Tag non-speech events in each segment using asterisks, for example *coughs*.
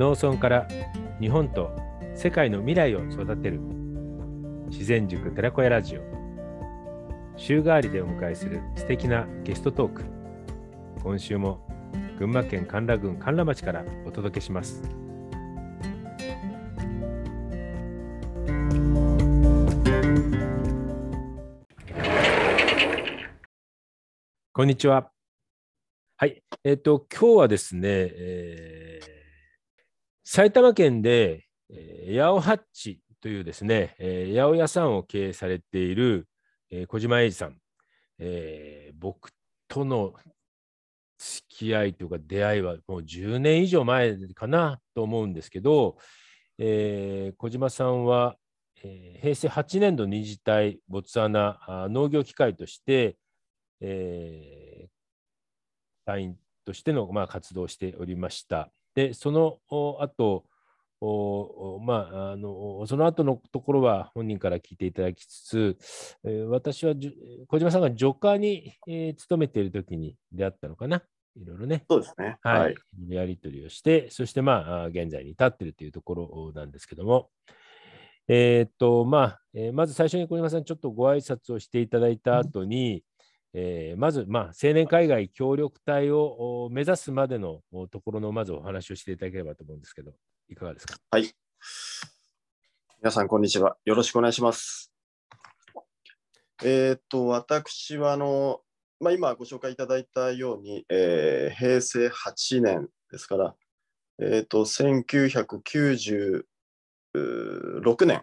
農村から日本と世界の未来を育てる。自然塾寺子屋ラジオ。週替わりでお迎えする素敵なゲストトーク。今週も群馬県甘楽郡甘楽町からお届けします。こんにちは。はい。えっ、と今日はですね、えー埼玉県で、えー、八百ハッチというですね、えー、八百屋さんを経営されている、えー、小島英二さん、えー、僕との付き合いというか出会いはもう10年以上前かなと思うんですけど、えー、小島さんは、えー、平成8年度二次隊ボツワナ農業機械として、えー、隊員としての、まあ、活動をしておりました。で、その後、まあ、あのその後のところは本人から聞いていただきつつ、えー、私は小島さんがジョカーに、えー、勤めている時に出会ったのかな。いろいろね。そうですね。はい。はい、やり取りをして、そしてまあ、現在に至っているというところなんですけども、えー、っと、まあ、えー、まず最初に小島さん、ちょっとご挨拶をしていただいた後に、えー、まず、まあ、青年海外協力隊を目指すまでのところのまずお話をしていただければと思うんですけど、いかがですか？はい。皆さん、こんにちは。よろしくお願いします。えっ、と、私はあの、まあ、今ご紹介いただいたように、えー、平成8年ですから、えっ、と、1996年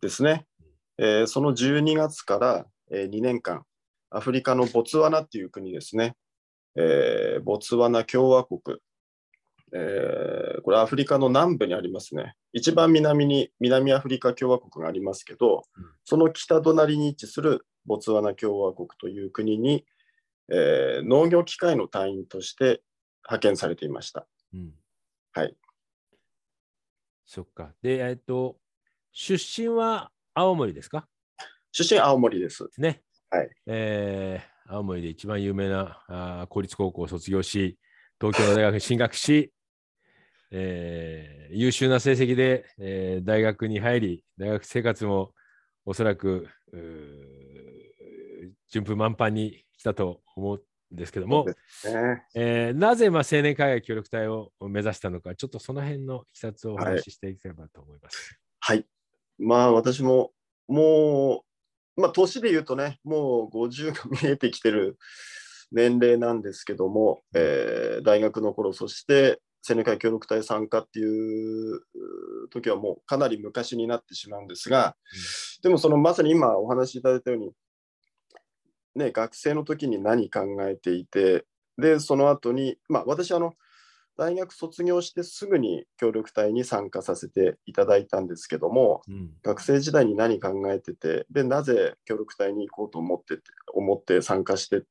ですね。えー、その12月から、えー、2年間、アフリカのボツワナっていう国ですね。えー、ボツワナ共和国、えー、これアフリカの南部にありますね。一番南に南アフリカ共和国がありますけど、うん、その北隣に位置するボツワナ共和国という国に、えー、農業機械の隊員として派遣されていました。うん、はい。そっか。で、えっと、出身は青森ですか？出身青森です。ね。はい。えー、青森で一番有名なあ公立高校を卒業し、東京の大学に進学し、*laughs* えー、優秀な成績で、えー、大学に入り、大学生活もおそらく順風満帆に来たと思うんですけども、ね。えー、なぜ、まあ、青年海外協力隊を目指したのか、ちょっとその辺のいきさつをお話ししていければと思います。はい、はい、まあ私ももうまあ、年で言うとね、もう50が見えてきてる年齢なんですけども、えー、大学の頃、そして青年会協力隊参加っていう時はもうかなり昔になってしまうんですが、うん、でもそのまさに今お話しいただいたように、ね、学生の時に何考えていて、で、その後に、まあ私あの、大学卒業してすぐに協力隊に参加させていただいたんですけども、うん、学生時代に何考えててでなぜ協力隊に行こうと思って思って参加して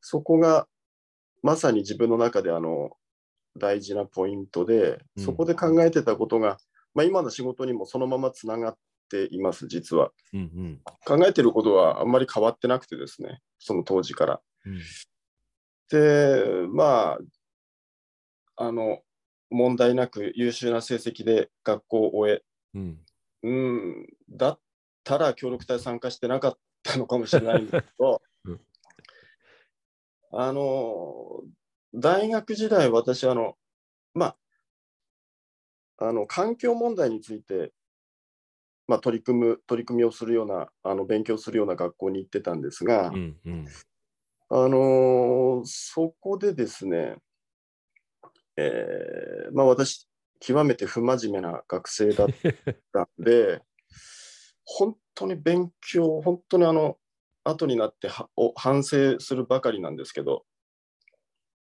そこがまさに自分の中であの大事なポイントで、そこで考えてたことが、まあ、今の仕事にもそのままつながっています実は、うんうん、考えてることはあんまり変わってなくてですねその当時から。うん、でまああの問題なく優秀な成績で学校を終え、うん、うんだったら協力隊参加してなかったのかもしれないんだけど、*laughs* うん、あの大学時代私あのまああの環境問題について、まあ、取り組む取り組みをするようなあの勉強するような学校に行ってたんですが、うんうん、あのそこでですねえー、まあ私、極めて不真面目な学生だったんで、*laughs* 本当に勉強、本当にあの、後になってはを反省するばかりなんですけど、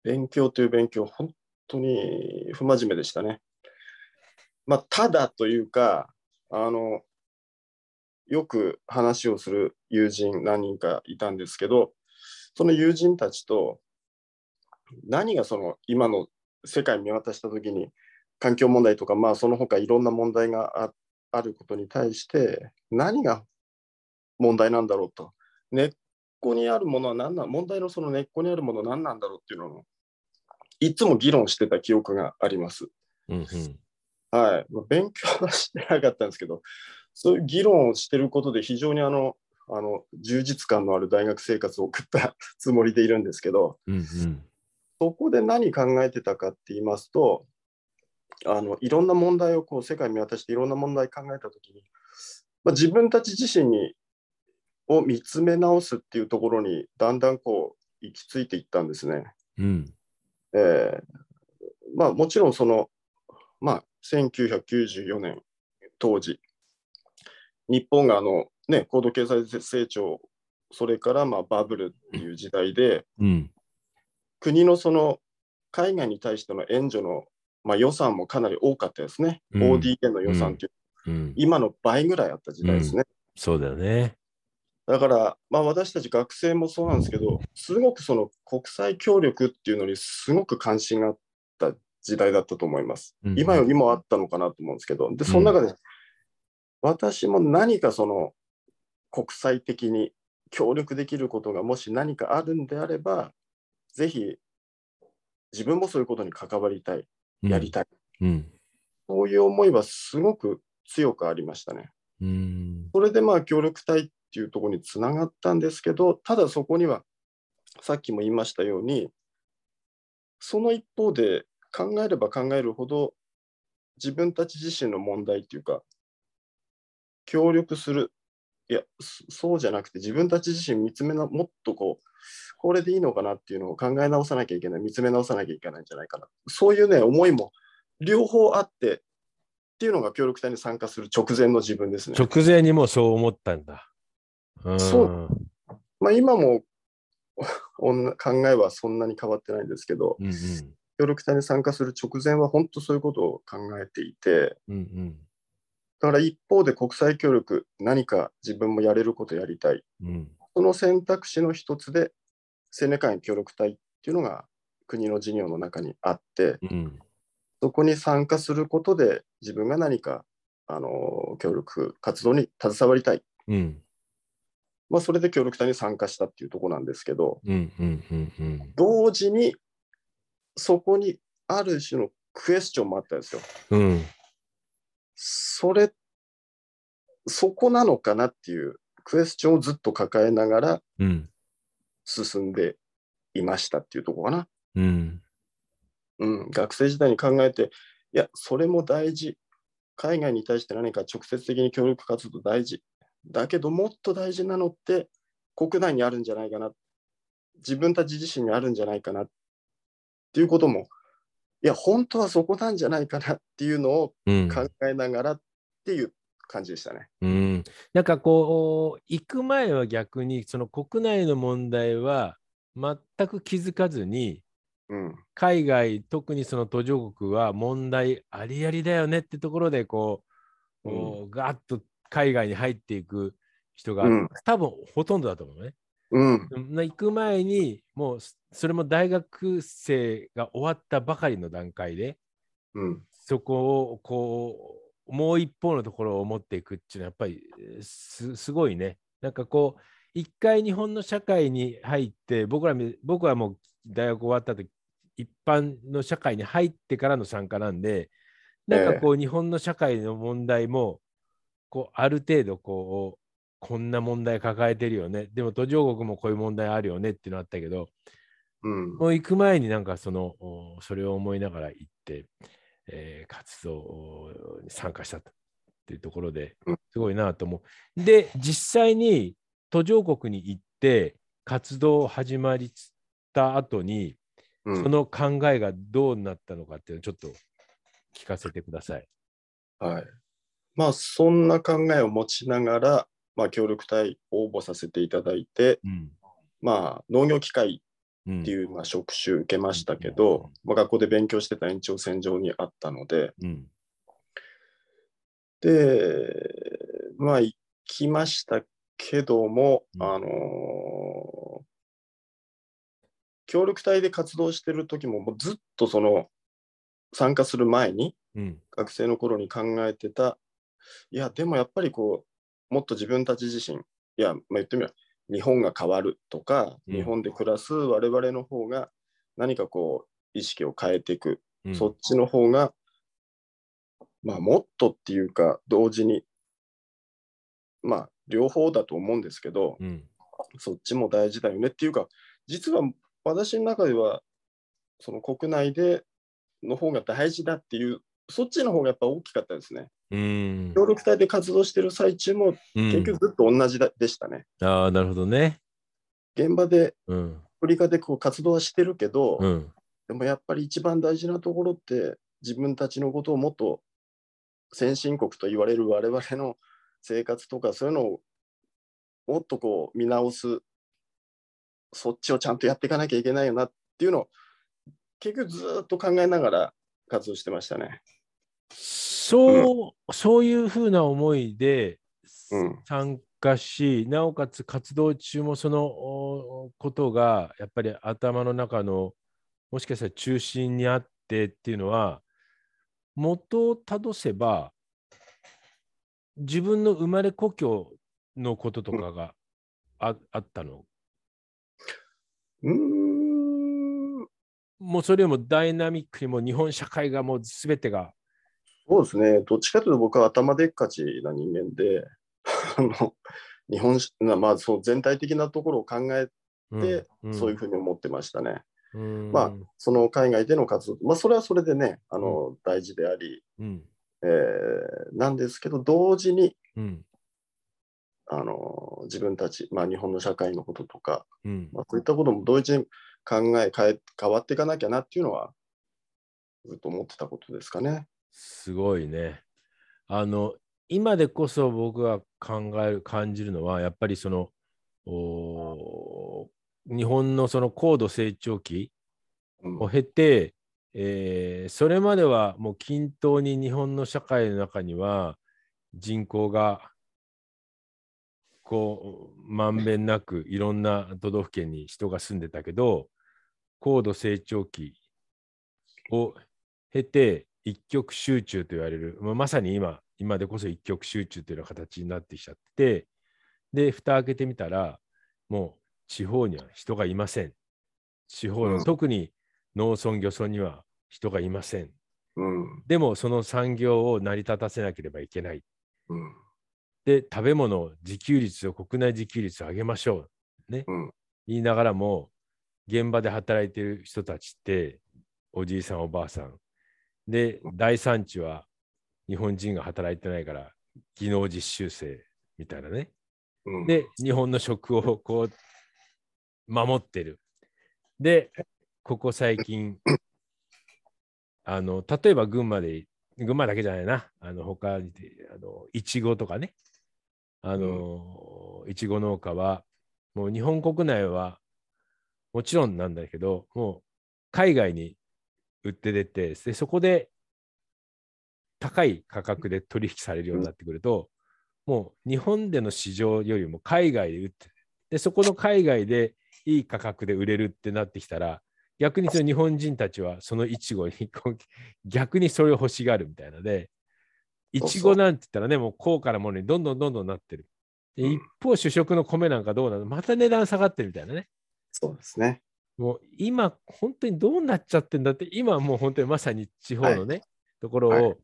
勉強という勉強、本当に不真面目でしたね。まあ、ただというか、あの、よく話をする友人何人かいたんですけど、その友人たちと何がその今の世界見渡した時に環境問題とか、まあ、その他いろんな問題があることに対して何が問題なんだろうと根っこにあるものは何な問題のその根っこにあるものは何なんだろうっていうのをいつも議論してた記憶があります。うんうん、はい。まあ、勉強はしてなかったんですけど、そういう議論をしてることで非常にあの、あの充実感のある大学生活を送ったつもりでいるんですけど、うんうんそこで何考えてたかって言いますと、あのいろんな問題をこう世界見渡していろんな問題考えたときに、まあ、自分たち自身にを見つめ直すっていうところにだんだんこう行き着いていったんですね。うんえーまあ、もちろんその、まあ、1994年当時日本があの、ね、高度経済成長それからまあバブルっていう時代でうん国のその海外に対しての援助の、まあ、予算もかなり多かったですね、うん。ODA の予算っていう、うん。今の倍ぐらいあった時代ですね。そうだよね。だから、まあ、私たち学生もそうなんですけど、すごくその国際協力っていうのにすごく関心があった時代だったと思います。うん。今よりもあったのかなと思うんですけど、で、その中で、私も何かその国際的に協力できることがもし何かあるんであれば、ぜひ自分もそういうことに関わりたい、うん。やりたい。うん。そういう思いはすごく強くありましたね。うん。それでまあ協力隊っていうところにつながったんですけど、ただそこにはさっきも言いましたように、その一方で考えれば考えるほど自分たち自身の問題っていうか、協力する、いや、そそうじゃなくて自分たち自身見つめな、もっとこう、これでいいのかなっていうのを考え直さなきゃいけない、見つめ直さなきゃいけないんじゃないかな。そういうね、思いも両方あってっていうのが協力隊に参加する直前の自分ですね。直前にもうそう思ったんだ。うんそうまあ、今も *laughs* 考えはそんなに変わってないんですけど、うんうん協力隊に参加する直前は本当そういうことを考えていて、うんうんだから一方で国際協力、何か自分もやれることやりたい。うんその選択肢の一つで、青年会員協力隊っていうのが国の事業の中にあって、うん。そこに参加することで自分が何かあの協力活動に携わりたい。うん。まあ、それで協力隊に参加したっていうところなんですけど、うんうんうんうん。同時にそこにある種のクエスチョンもあったんですよ。うん。それ、そこなのかなっていうクエスチョンをずっと抱えながらうん進んでいましたっていうところかな。うんうん、学生時代に考えて、いや、それも大事。海外に対して何か直接的に協力活動大事。だけど、もっと大事なのって国内にあるんじゃないかな。自分たち自身にあるんじゃないかなっていうことも、いや、本当はそこなんじゃないかなっていうのをうん考えながらっていう感じでしたね。うん、なんかこう、行く前は逆に、その国内の問題は全く気づかずに、うん。海外、特にその途上国は問題ありありだよねってところで、こう、こうガーッと海外に入っていく人が、うん多分ほとんどだと思うね。うん。な行く前に、もうそれも大学生が終わったばかりの段階で、うん。そこをこうもう一方のところを持っていくっていうのはやっぱりえーすすごいね。なんかこう一回日本の社会に入って僕らみ僕はもう大学終わった後一般の社会に入ってからの参加なんでなんかこう日本の社会の問題もこうある程度こうこんな問題抱えてるよねでも途上国もこういう問題あるよねっていうのあったけどうん。もう行く前になんかそのおそれを思いながら行って、えー活動に参加したとっていうところでうんすごいなと思う。で実際に途上国に行って活動始まりた後に、うんその考えがどうなったのかっていうのをちょっと聞かせてください。はい。まあ、そんな考えを持ちながら、まあ、協力隊応募させていただいて、うんまあ、農業機械うんっていうまあ職種受けましたけど、まあ、学校で勉強してた延長線上にあったので、うん。で、まあ、行きましたけども、うん。あのー協力隊で活動してる時も、もうずっとその、参加する前に、うん。学生の頃に考えてた、いや、でもやっぱりこう、もっと自分たち自身、いや、まあ、言ってみれば、日本が変わるとか、うん日本で暮らす我々の方が、何かこう、意識を変えていく、うんそっちの方が、まあ、もっとっていうか、同時に、まあ、両方だと思うんですけど、うん。そっちも大事だよねっていうか、実は私の中では、その国内での方が大事だっていう、そっちの方がやっぱ大きかったですね。うん。協力隊で活動してる最中も、うん結局ずっと同じだでしたね。ああ、なるほどね。現場で、うん。アフリカでこう活動はしてるけど、うん。でもやっぱり一番大事なところって、自分たちのことをもっと先進国と言われる我々の生活とか、そういうのをもっとこう見直す、そっちをちゃんとやっていかなきゃいけないよなっていうのを、結局ずっと考えながら活動してましたね。そう、そういうふうな思いでうん。参加し、なおかつ活動中もそのおことがやっぱり頭の中のもしかしたら中心にあってっていうのは元をたどせば自分の生まれ故郷のこととかがあ,、あったの？うもうそれよりもダイナミックにもう日本社会がもう全てがそうですね。どっちかというと僕は頭でっかちな人間で、*laughs* あの日本まあ、そう全体的なところを考えて、うんそういうふうに思ってましたね。うんまあその海外での活動、まあ、それはそれでね、あの大事であり、うんえーなんですけど、同時にうんあの自分たち、まあ、日本の社会のこととか、うんまあ、そういったことも同時に考え変え、変わっていかなきゃなっていうのは、ずっと思ってたことですかね。すごいね。あの、今でこそ僕が考える、感じるのは、やっぱりその、日本のその高度成長期うんを経て、えーそれまではもう均等に日本の社会の中には人口がこうまんべんなくいろんな都道府県に人が住んでたけど高度成長期を経て一極集中と言われる、まあまさに今今でこそ一極集中というような形になってきちゃってで蓋開けてみたらもう地方には人がいません。地方の、うん。特に農村漁村には人がいません。うん。でもその産業を成り立たせなければいけない。うん。で食べ物自給率を国内自給率を上げましょう。ね、うん。言いながらも現場で働いている人たちっておじいさんおばあさんで大産地は日本人が働いてないから技能実習生みたいなね。うん。で日本の食をこう守ってる。でここ最近 *coughs* あの例えば群馬で群馬だけじゃないな。あの他にあのいちごとかね。あの、いちご農家はもう日本国内はもちろんなんだけどもう海外に売って出てでそこで高い価格で取引されるようになってくると、もう日本での市場よりも海外で売ってでそこの海外でいい価格で売れるってなってきたら逆にその日本人たちはそのいちごに逆にそれを欲しがるみたいなのでいちごなんて言ったらねもう高価なものにどんどんどんどんなってる。でうん。一方主食の米なんかどうなの？また値段下がってるみたいなね。そうですね。もう今本当にどうなっちゃってんだって今もう本当にまさに地方のね、ところを、はい。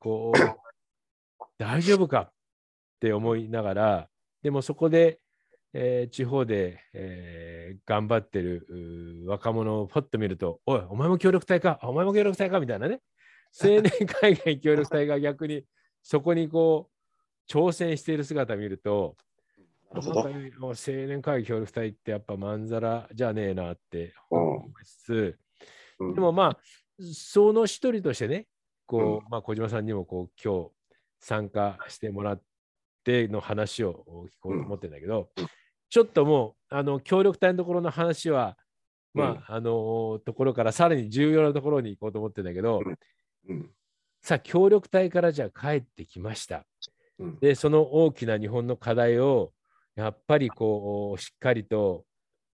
こう大丈夫かって思いながらでもそこで、えー地方で、えー頑張ってる若者をパッと見るとおいお前も協力隊かあお前も協力隊かみたいなね青年海外協力隊が逆にそこにこう挑戦している姿を見るとなるほど。青年会議協力隊ってやっぱまんざらじゃねえなって思いつつ、うん。でもまあその一人としてねこう、まあ、小島さんにもこう今日参加してもらっての話を聞こうと思ってるんだけど、うん。ちょっともうあの協力隊のところの話はまあ、あのところからさらに重要なところに行こうと思ってるんだけど、うん。さあ協力隊からじゃあ帰ってきました。うん。で、その大きな日本の課題をやっぱりこうしっかりと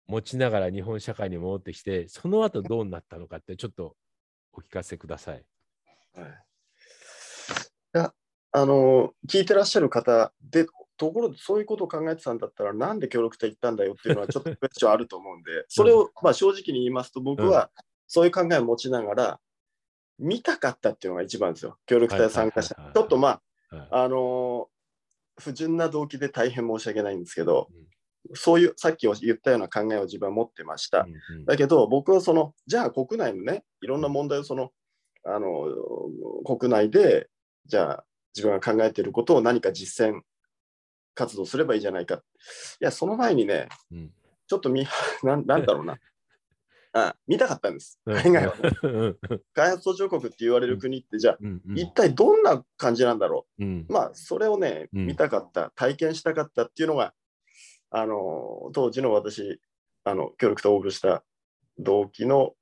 持ちながら日本社会に戻ってきて、その後どうなったのかってちょっとお聞かせください。はい、いや、あの、聞いてらっしゃる方で、ところでそういうことを考えてたんだったら、なんで協力隊行ったんだよっていうのは *laughs* ちょっとクエスチョンあると思うんで、それを、まあ、正直に言いますと、僕はそういう考えを持ちながら、見たかったっていうのが一番ですよ。協力隊参加した。はいはいはいはいちょっとまあ、はいあのー不純な動機で大変申し訳ないんですけど、うんそういうさっき言ったような考えを自分は持ってました。うんうんだけど僕はそのじゃあ国内のねいろんな問題をそのあの国内でじゃあ自分が考えていることを何か実践活動すればいいじゃないか。いやその前にねうんちょっとみ *laughs* なんなんだろうなあ見たかったんです。うん。海外は。ねうん。開発途上国って言われる国ってじゃあうんうん。一体どんな感じなんだろう。ん。う。まあそれをねうん。見たかった体験したかったっていうのがあの当時の私あの協力と応募した動機の、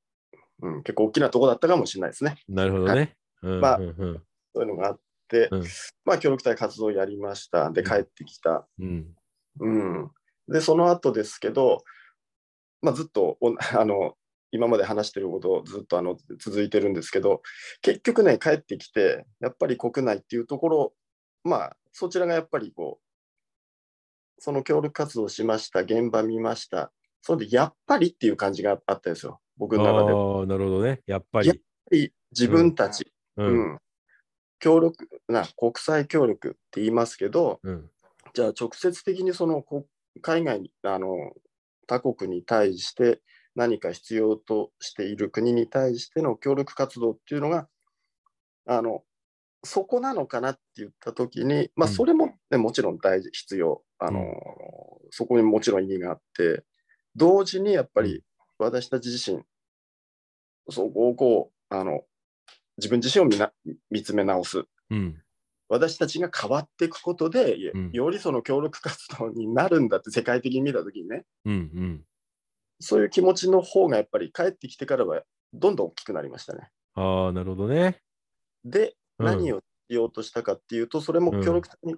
うん、結構大きなところだったかもしれないですね。なるほどね。うんまあうんうん。そういうのがあって、うん。まあ協力隊活動をやりました。でうん。帰ってきた。うん。うん、でその後ですけど、まあ、ずっとお *laughs* あの今まで話してることをずっとあの続いてるんですけど結局ね帰ってきてやっぱり国内っていうところまあそちらがやっぱりこうその協力活動をしました現場見ましたそれでやっぱりっていう感じがあったんですよ僕の中で。ああ、なるほどね。やっぱやり。ぱり自分たち、ううんん協力な国際協力って言いますけど、うんじゃあ直接的にそのこ海外にあの他国に対して何か必要としている国に対しての協力活動っていうのがあのそこなのかなって言った時に、まあ、うん。それも、ねもちろん大事必要。あの、うん。そこにもちろん意義があって同時にやっぱうん。り私たち自身そこをこうあの自分自身を見な見つめ直す。うん。私たちが変わっていくことで、よりその協力活動になるんだって世界的に見たときにね、うんうんそういう気持ちの方がやっぱり帰ってきてからはどんどん大きくなりましたね。ああ、なるほどね。で、うん何をしようとしたかっていうと、それも協力隊に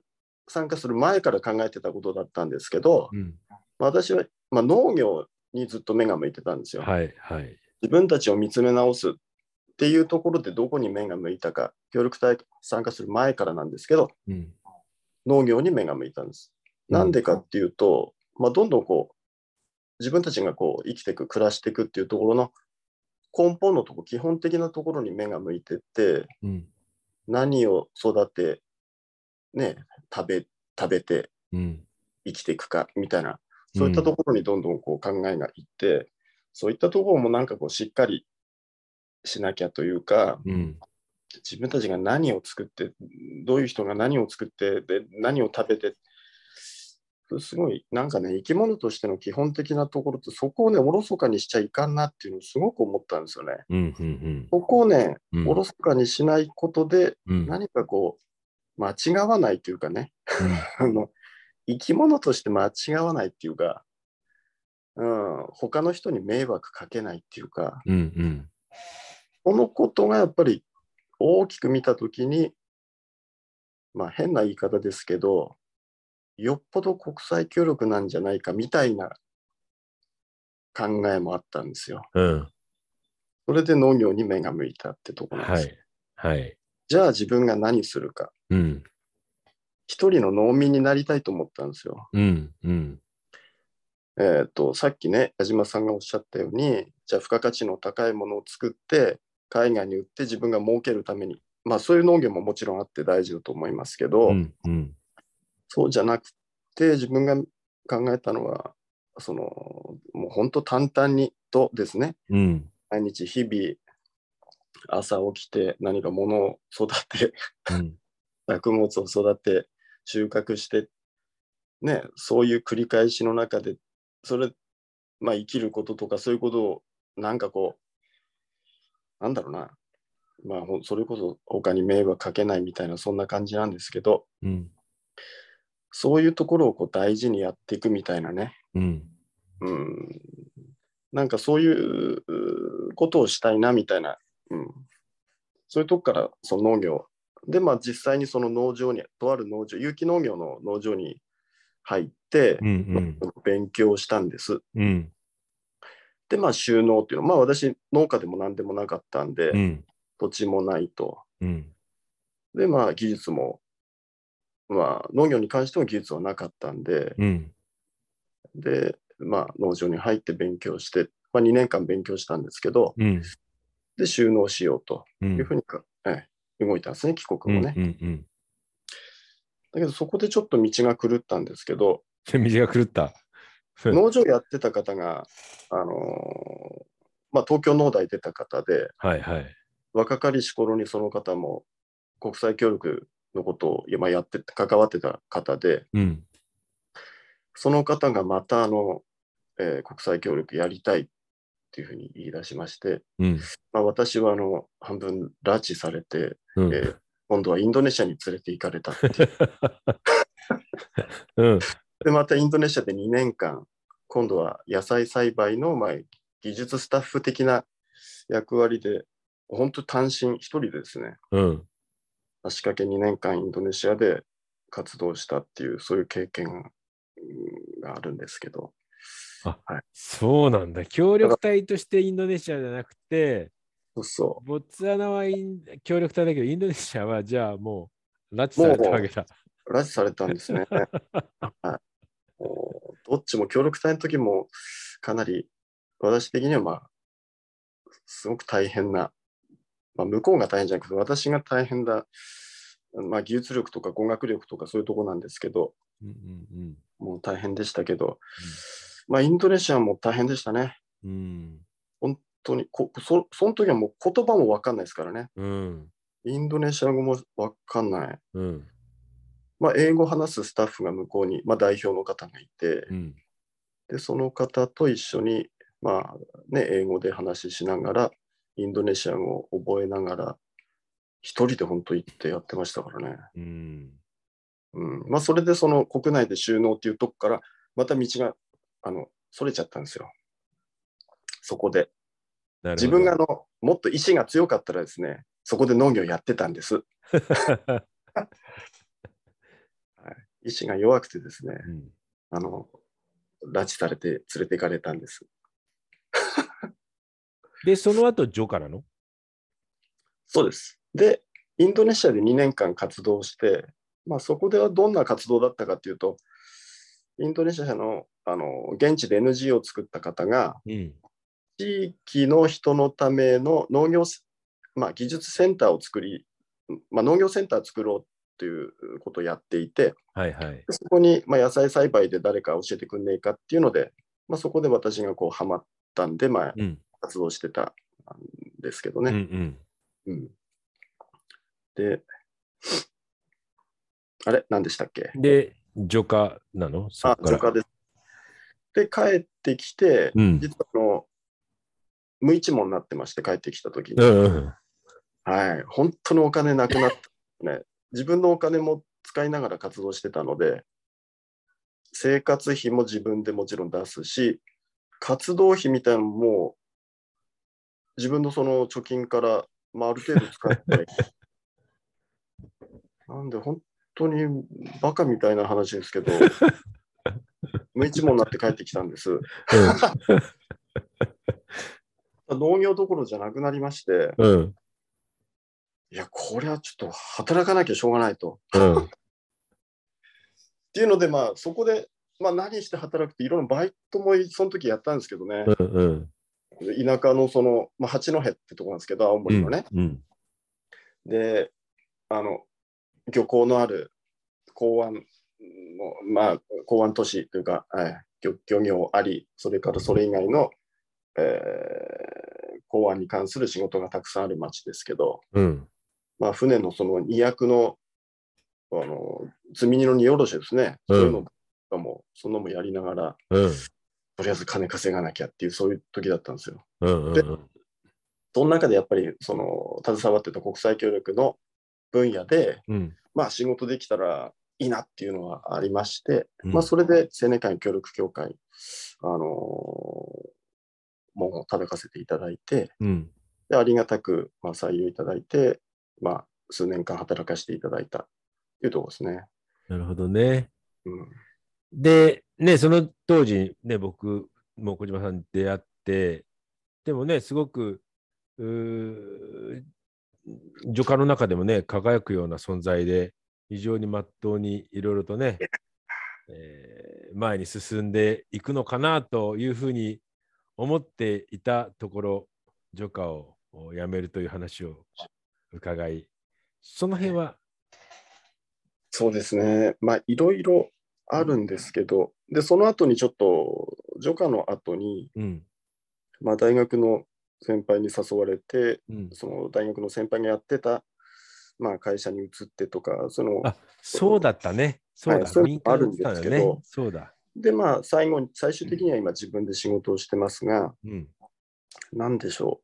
参加する前から考えてたことだったんですけど、うん私は、まあ、農業にずっと目が向いてたんですよ。はいはい。自分たちを見つめ直すっていうところでどこに目が向いたか、協力隊参加する前からなんですけど、うん農業に目が向いたんです。うんなんでかっていうと、まあ、どんどんこう自分たちがこう生きていく、暮らしていくっていうところの根本のところ、基本的なところに目が向いてって、うん。何を育て、ね、食べ、食べてうん。生きていくかみたいな、そういったところにどんどんこう考えがいって、そういったところもなんかこうしっかりしなきゃというか、うん。自分たちが何を作って、どういう人が何を作って、で何を食べて、すごい、なんかね、生き物としての基本的なところって、そこをね、おろそかにしちゃいかんなっていうのをすごく思ったんですよね。うんうんそこをね、うん。おろそかにしないことで、うん。何かこう、間違わないというかね、*laughs* あの生き物として間違わないっていうか、うん、他の人に迷惑かけないっていうか、うんうん。このことがやっぱり大きく見たときに、まあ変な言い方ですけど、よっぽど国際協力なんじゃないかみたいな考えもあったんですよ。うんそれで農業に目が向いたってところなんです。はいはい。じゃあ自分が何するか。うん一人の農民になりたいと思ったんですよ。うんうんえっ、と、さっきね、矢島さんがおっしゃったように、じゃあ付加価値の高いものを作って、海外に売って自分が儲けるために、まあそういう農業ももちろんあって大事だと思いますけど、うんうんそうじゃなくて、自分が考えたのは、その、もう本当淡々にとですね、うん。毎日日々、朝起きて何か物を育て、うん。作物を育て、収穫して、ね、そういう繰り返しの中で、それ、まあ生きることとかそういうことを、なんかこう、なんだろうな、まあそれこそ他に迷惑かけないみたいな、そんな感じなんですけど、うんそういうところをこう大事にやっていくみたいなね、うん。うん、なんかそういううことをしたいなみたいな、うん、そういうとこからその農業。で、まあ、実際にその農場にとある農場有機農業の農場に入ってうんうん。勉強したんです。うん。でまあ収納っていうの。まあ私農家でも何でもなかったんで、うん。土地もないと。うん。でまあ技術もまあ農業に関しても技術はなかったんで、うんでまあ農場に入って勉強して、まあ、2年間勉強したんですけど、うんで収納しようとうんいうふうにか、ええ動いたんですね、帰国もね。うんうんだけど、そこでちょっと道が狂ったんですけど、うん。道が狂った。うん農場やってた方が、あのーまあ、東京農大出た方で、はいはい。若かりし頃にその方も国際協力のことを今やってて、関わってた方で、うん。その方がまたあの、えー国際協力やりたいっていうふうに言い出しまして、うん。まあ、私はあの半分拉致されて、うん。えー今度はインドネシアに連れて行かれたっていう *laughs* うん。で、またインドネシアで2年間、今度は野菜栽培の、まあ、技術スタッフ的な役割で、本当単身一人でですね、うん。足掛け2年間インドネシアで活動したっていう、そういう経験うんがあるんですけど、そうなんだ。協力隊としてインドネシアじゃなくて、そうそボツワナは協力隊だけど、インドネシアはじゃあもう拉致されたわけだ。う、拉致されたんですね。*laughs* はい、どっちも協力隊の時もかなり私的にはまあ、すごく大変な、まあ、向こうが大変じゃなくて、私が大変だ、まあ、技術力とか語学力とかそういうとこなんですけど、うんうんもう大変でしたけど、まあ、インドネシアも大変でしたね。うん。本当にこそ、その時はもう言葉も分かんないですからね。うん。インドネシア語も分かんない。うん。まあ、英語話すスタッフが向こうに、まあ、代表の方がいて、うん。で、その方と一緒に、まあね、英語で話ししながら、インドネシア語を覚えながら、一人で本当行ってやってましたからね。うん。うん。まあ、それでその国内で収納っていうとこから、また道が、あの、それちゃったんですよ。そこで。自分があの、もっと意志が強かったらですね、そこで農業やってたんです。*laughs* 意志が弱くてですね、うんあの、拉致されて連れて行かれたんです。で、その後、ジョカなの？そうです。で、インドネシアで2年間活動して、まあ、そこではどんな活動だったかというと、インドネシアのあの現地で NGO を作った方が、うん。地域の人のための農業、まあ、技術センターを作り、まあ、農業センターを作ろうということをやっていて、はいはい。でそこに、まあ、野菜栽培で誰か教えてくんねえかっていうので、まあ、そこで私がこうハマったんで、まあ、うん。活動してたんですけどうんうね。ん。うんで、あれ？何でしたっけ？で、ジョカなの？そあっ、からジョカです。で、帰ってきて、うん実はあの、無一文になってまして、帰ってきたときに、うんうん。はい、本当にお金なくなった、ね。自分のお金も使いながら活動してたので、生活費も自分でもちろん出すし、活動費みたいなのも、自分のその貯金から、まあ、ある程度使って、*laughs* なんで本当にバカみたいな話ですけど、*laughs* 無一文になって帰ってきたんです。*laughs* 農業どころじゃなくなりまして、うん。うん。いや、これはちょっと働かなきゃしょうがないと。うん。っていうので、まあ、そこで、まあ、何して働くって、いろんなバイトもその時やったんですけどね、うんうん。田舎のその、まあ、八戸ってとこなんですけど、青森のね。うん。で、あの、漁港のある港湾の、まあ、港湾都市というか、はい漁漁業あり、それからそれ以外の、えー、港湾に関する仕事がたくさんある町ですけど、うん。まあ、船のその荷役のあの積み荷の荷下ろしですね、うんそういうのも、そんなのもやりながら、うん。とりあえず金稼がなきゃっていう、そういう時だったんですよ。うんうん。でその中でやっぱり、その、携わってた国際協力の分野で、うん。まあ、仕事できたらいいなっていうのはありまして、うんまあ、それで青年会協力協会、あのーもう叩かせていただいて、うん。でありがたく、まあ、採用いただいて、まあ、数年間働かせていただいたというところですね。なるほどね。うん。で、ね、その当時、ね、僕も小島さん出会って、でもね、すごく、うー女家の中でもね、輝くような存在で、非常にまっとうにいろいろとね、えー前に進んでいくのかなというふうに思っていたところ、ジョカを辞めるという話を伺い、その辺は、そうですね。まあ、いろいろあるんですけど、で、その後にちょっと、女科の後に、うん、まあ、大学の先輩に誘われて、うん。その大学の先輩がやってた、まあ、会社に移ってとか、その、あ、そうだったね。そうだ、はいそういう民のあるんですけどね。そうだ。で、まあ、最後に、最終的には今自分で仕事をしてますが、うん。なんでしょ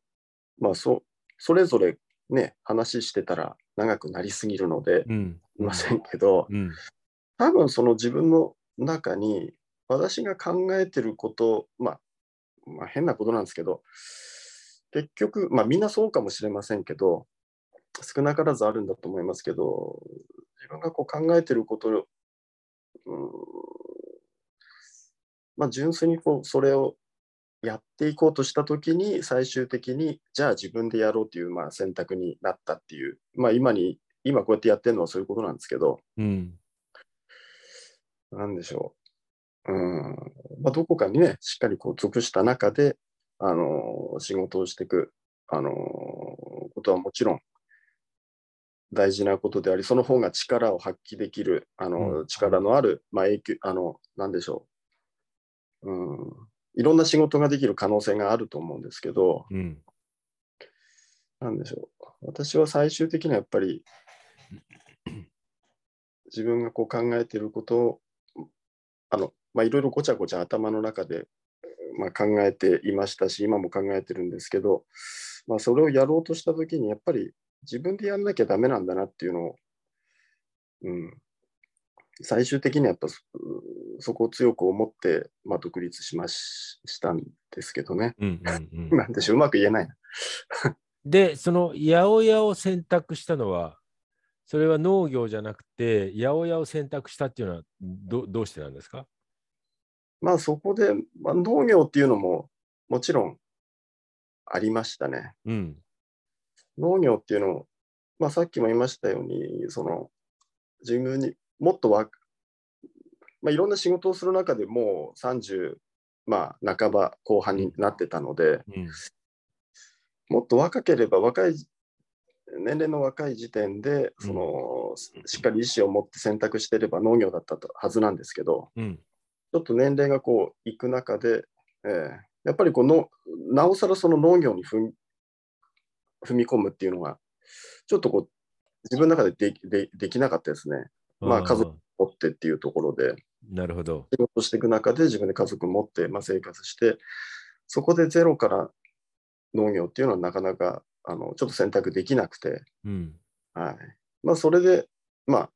う。まあ、そ、それぞれね、話してたら長くなりすぎるので、うん。いませんけど、うん。多分その自分の中に私が考えてること、まあ、まあ、変なことなんですけど、結局、まあみんなそうかもしれませんけど、少なからずあるんだと思いますけど、自分がこう考えてること、うん、まあ純粋にこうそれをやっていこうとしたときに、最終的に、じゃあ自分でやろうという、まあ、選択になったっていう、まあ今に、今こうやってやってるのはそういうことなんですけど、うん。なんでしょう。うん。まあ、どこかにね、しっかりこう属した中で、あの仕事をしていく、あのことはもちろん大事なことであり、その方が力を発揮できる、あのうん力のある、まあ、影響、あの、なんでしょう。うん。いろんな仕事ができる可能性があると思うんですけど、うん。なんでしょう。私は最終的にはやっぱり、*clears throat* 自分がこう考えていることを、あの、まあ、いろいろごちゃごちゃ頭の中で、まあ、考えていましたし、今も考えてるんですけど、まあ、それをやろうとしたときに、やっぱり自分でやんなきゃダメなんだなっていうのを、うん、最終的にはやっぱそそこを強く思って、まあ、独立しまししたんですけどね。うん。うん。う *laughs* んなんでしょう、うまく言えないな。*laughs* で、その八百屋を選択したのは、それは農業じゃなくて、八百屋を選択したっていうのはどどうしてなんですか？まあそこで、まあ、農業っていうのももちろんありましたね。うん。農業っていうのも、まあ、さっきも言いましたように、その自分にもっとわ、まあ、いろんな仕事をする中でもう30、まあ、半ば後半になってたので、うん。もっと若ければ若い、年齢の若い時点で、そのしっかり意思を持って選択していれば農業だったはずなんですけど、うん。ちょっと年齢がこういく中で、えーやっぱりこのなおさらその農業に踏み込むっていうのが、ちょっとこう自分の中でででできなかったですね。まあ家族持ってっていうところで、なるほど。仕事していく中で自分で家族持って、まあ、生活して、そこでゼロから農業っていうのはなかなかあのちょっと選択できなくて、うん。はいまあ、それで、まあ、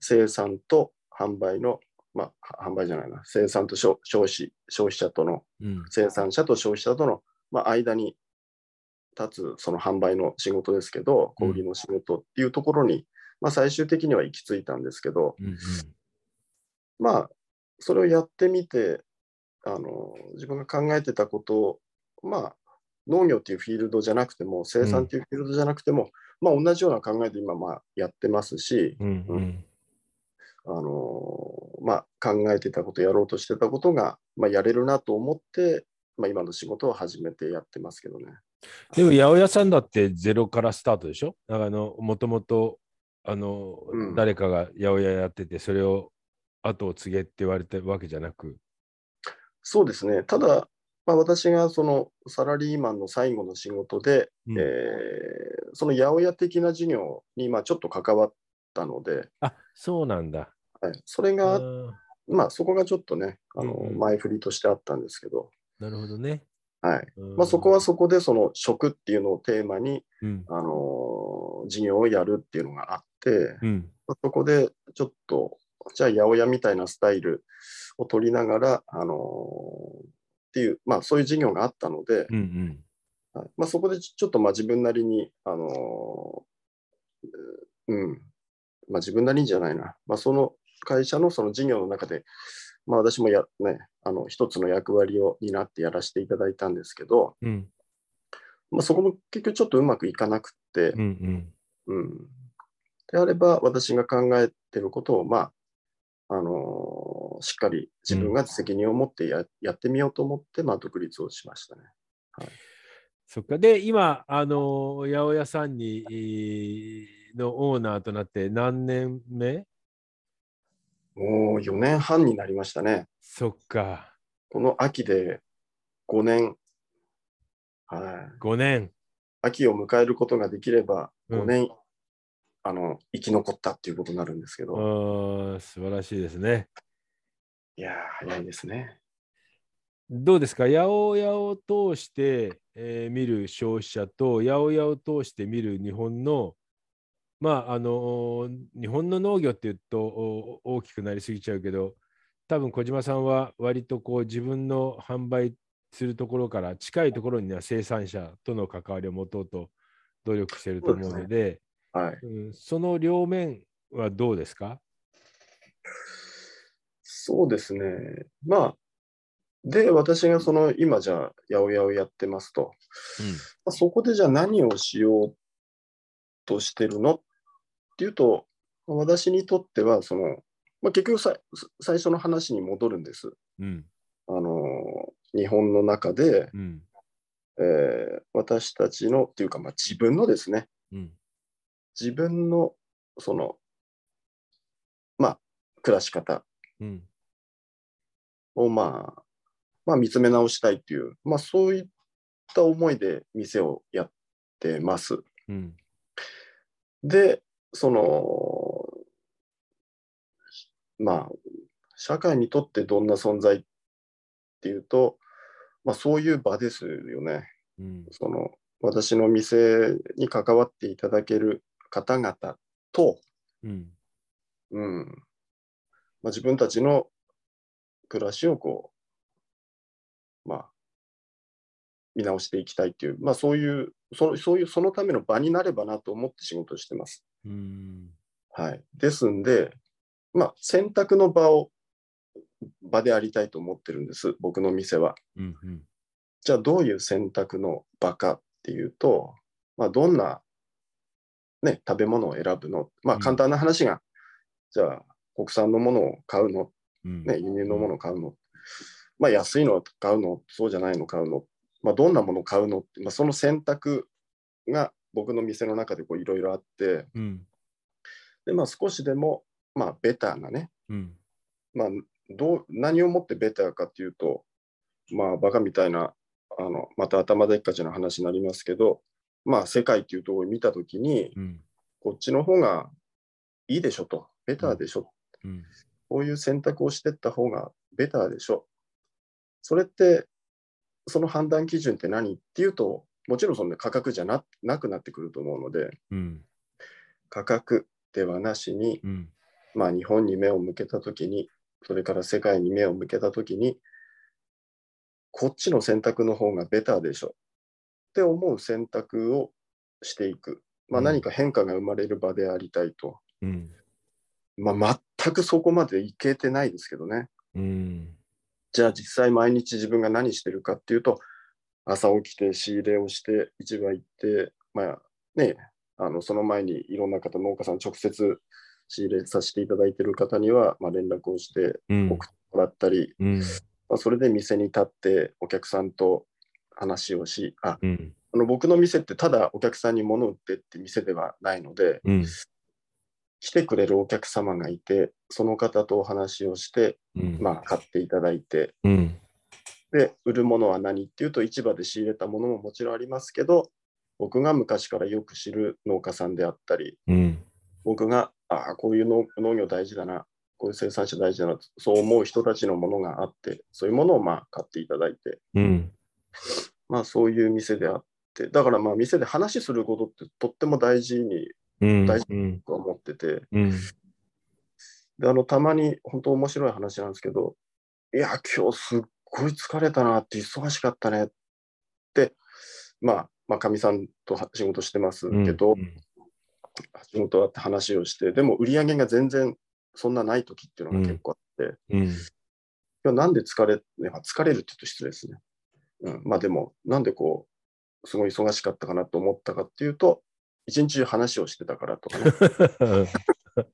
生産と販売の、まあ、販売じゃないな、生産と消消費消費者との、うん。生産者と消費者との、まあ、間に立つその販売の仕事ですけど、小売りの仕事っていうところに、まあ、最終的には行き着いたんですけど、うん。まあ、それをやってみて、あの自分が考えてたことを、まあ、農業っていうフィールドじゃなくても、生産っていうフィールドじゃなくても、まあ、同じような考えで今、まあ、やってますし、うん。うん。あのまあ、考えてたこと、やろうとしてたことが、まあ、やれるなと思って、まあ、今の仕事を始めてやってますけどね。でも八百屋さんだってゼロからスタートでしょ？あの、もともと、あの、うん誰かが八百屋やってて、それを後を継げって言われたわけじゃなく。そうですね。ただ、まあ、私がそのサラリーマンの最後の仕事で、うんえーその八百屋的な事業にまあちょっと関わったので、あ、そうなんだ。はい、それが、まあそこがちょっとね、あの前振りとしてあったんですけど、なるほどね。はいうんまあ、そこはそこでその食っていうのをテーマに、うん。あの事業をやるっていうのがあって、うん。まあそこでちょっと、じゃあ八百屋みたいなスタイルを取りながら、あのっていう、まあそういう事業があったので、うん。うん。はいまあ、そこでちちょっとまあ自分なりに、あのうん、まあ自分なりにじゃないな、まあその会社のその事業の中で、まあ私もや、ね、あの一つの役割を担ってやらせていただいたんですけど、うん。まあそこも結局ちょっとうまくいかなくって、うん。うん。うん。であれば、私が考えてることを、まあ、あのしっかり自分が責任を持ってや,、やってみようと思って、まあ、独立をしましたね。そっか。で、今、あの、八百屋さんに、えーのオーナーとなって何年目もう4年半になりましたね。そっか。この秋で5年、はい。5年。秋を迎えることができればうん5年、あの生き残ったっていうことになるんですけあど、ー素晴らしいですね。いやー、早いですね。どうですか？八百屋を通して、えー見る消費者と八百屋を通して見る日本のまああの日本の農業っていうとお大きくなりすぎちゃうけど多分小島さんは割とこう自分の販売するところから近いところには生産者との関わりを持とうと努力していると思うのではい。うんその両面はどうですか？そうですね。まあ、で、私がその今じゃあ、八百屋をやってますと、まあそこでじゃあ何をしようとしてるの？っていうと、私にとっては、その、まあ、結局さ最初の話に戻るんです。うん。あの、日本の中で、うん。えー私たちのっていうか、まあ、自分のですね、うん。自分のその、まあ、暮らし方うん。を、まあ、まあ、見つめ直したいっていう、まあ、そういった思いで店をやってます。うん。で、その、まあ、社会にとってどんな存在っていうと、まあ、そういう場ですよね。うん。その、私の店に関わっていただける方々と、うん。うん。まあ、自分たちの暮らしをこう、まあ、見直していきたいっていう、まあ、そういうそ、そういう、そのための場になればなと思って仕事をしてます。うん。はい。ですんで、まあ、選択の場を、場でありたいと思ってるんです、僕の店は。うんうん。じゃあ、どういう選択の場かっていうと、まあ、どんな、ね、食べ物を選ぶの？まあ、うん。簡単な話が、じゃあ、国産のものを買うの？うん。ね、輸入のものを買うの、まあ、安いのを買うの、そうじゃないのを買うの、まあ、どんなものを買うのって、まあ、その選択が僕の店の中でこういろいろあって、うん。でまあ、少しでも、まあ、ベターなね、うん。まあ、どう何をもってベターかっていうと、まあ、バカみたいな、あのまた頭でっかちな話になりますけど、まあ、世界っていうところを見たときに、うん。こっちの方がいいでしょと、ベターでしょ。うん。こういう選択をしていった方がベターでしょ。それって、その判断基準って何っていうと、もちろんその価格じゃななくなってくると思うので、うん価格ではなしに、うんまあ、日本に目を向けたときに、それから世界に目を向けたときに、こっちの選択の方がベターでしょって思う選択をしていく。まあ、うん何か変化が生まれる場でありたいと。うんまあ、全くそこまでいけてないですけどね。うんじゃあ実際毎日自分が何してるかっていうと、朝起きて仕入れをして、市場行って、まあね、あのその前にいろんな方、農家さん直接仕入れさせていただいている方には、まあ、連絡をしてうん。送ってもらったり、うん。まあ、それで店に立ってお客さんと話をし、あうん。あの僕の店ってただお客さんに物を売ってって店ではないので、うん来てくれるお客様がいて、その方とお話をして、うん。まあ、買っていただいて、うん。で、売るものは何っていうと、市場で仕入れたものももちろんありますけど、僕が昔からよく知る農家さんであったり、うん。僕が、ああ、こういう農農業大事だな、こういう生産者大事だな、そう思う人たちのものがあって、そういうものをまあ買っていただいて、うん。まあそういう店であって、だからまあ店で話することってとっても大事にうん大事うん僕は思ってて、うん。で、あの、たまに本当面白い話なんですけど、いや、今日すっごい疲れたなって、忙しかったねって、まあ、まあ、かみさんとは仕事してますけど、仕事終わって話をして、でも売り上げが全然そんなない時っていうのが結構あって、うん。いやなんで疲れ、ね疲れるって言うと失礼ですね。うん、まあでも、なんでこう、すごい忙しかったかなと思ったかっていうと、一日中話をしてたからとかね。*laughs*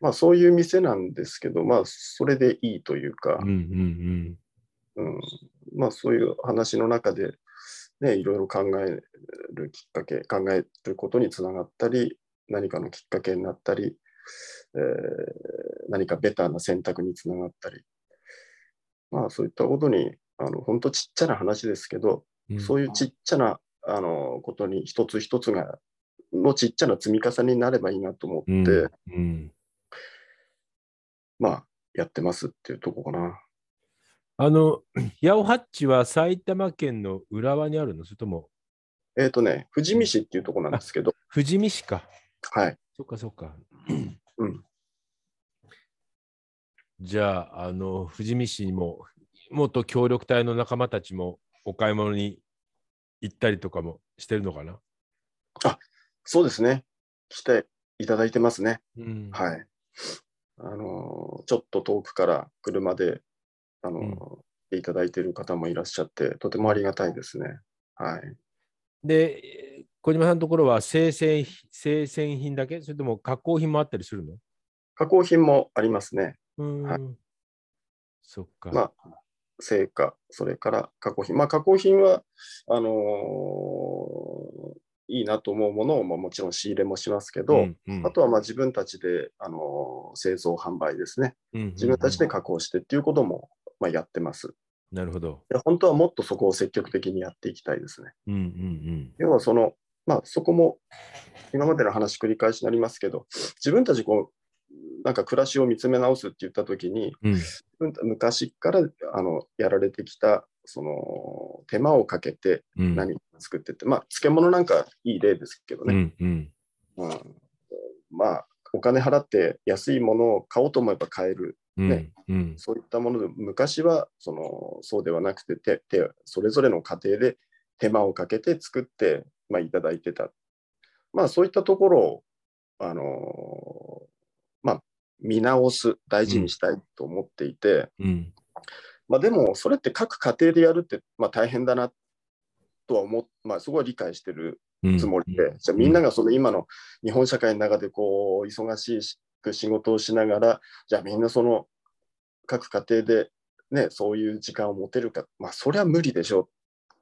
まあそういう店なんですけど、まあそれでいいというか。うんう、んうん、まあそういう話の中で、ね、いろいろ考えるきっかけ、考えることにつながったり、何かのきっかけになったり、えー、何かベターな選択につながったり、まあそういったことに、あの本当ちっちゃな話ですけど、うん、そういうちっちゃなあのことに一つ一つがのちっちゃな積み重ねになればいいなと思って、うんうん、まあやってますっていうとこかな。あの、八尾ハッチは埼玉県の浦和にあるの？それとも？えっ、ー、とね、富士見市っていうところなんですけど。富士見市か。はい。そっかそっか。うん。じゃあ、あの、富士見市にも、元協力隊の仲間たちもお買い物に行ったりとかもしてるのかな？あ、そうですね。来ていただいてますね。うん、はい。あの、ちょっと遠くから車で、あの、うん、いただいている方もいらっしゃって、とてもありがたいですね。はい。で、小島さんのところは生鮮生鮮品だけ？それとも加工品もあったりするの？加工品もありますね。うん、はい、そっか。まあ、成果、それから加工品。まあ、加工品は、あのー、いいなと思うものを、まあ、もちろん仕入れもしますけど、うんうん、あとはまあ自分たちで、あのー、製造、販売ですね、うんうんうん、自分たちで加工してっていうことも、まあ、やってます。なるほど。本当はもっとそこを積極的にやっていきたいですね。うんうんうん、要はその、まあ、そこも今までの話繰り返しになりますけど、自分たちこうなんか暮らしを見つめ直すって言った時に、うん、昔からあのやられてきたその手間をかけて何か作ってて、うん、まあ漬物なんかいい例ですけどね、うんうん、まあお金払って安いものを買おうと思えば買える、ね。そういったもので昔はそのそうではなくてててそれぞれの家庭で手間をかけて作って、まあ、いただいてた、まあ、そういったところをあのまあ、見直す、大事にしたいと思っていて、うん、まあ、でも、それって各家庭でやるって、まあ、大変だなとは思っ、まあ、そこは理解してるつもりで、うん、じゃあみんながその今の日本社会の中でこう忙しい仕事をしながら、じゃあみんなその各家庭で、ね、そういう時間を持てるか、まあ、それは無理でしょ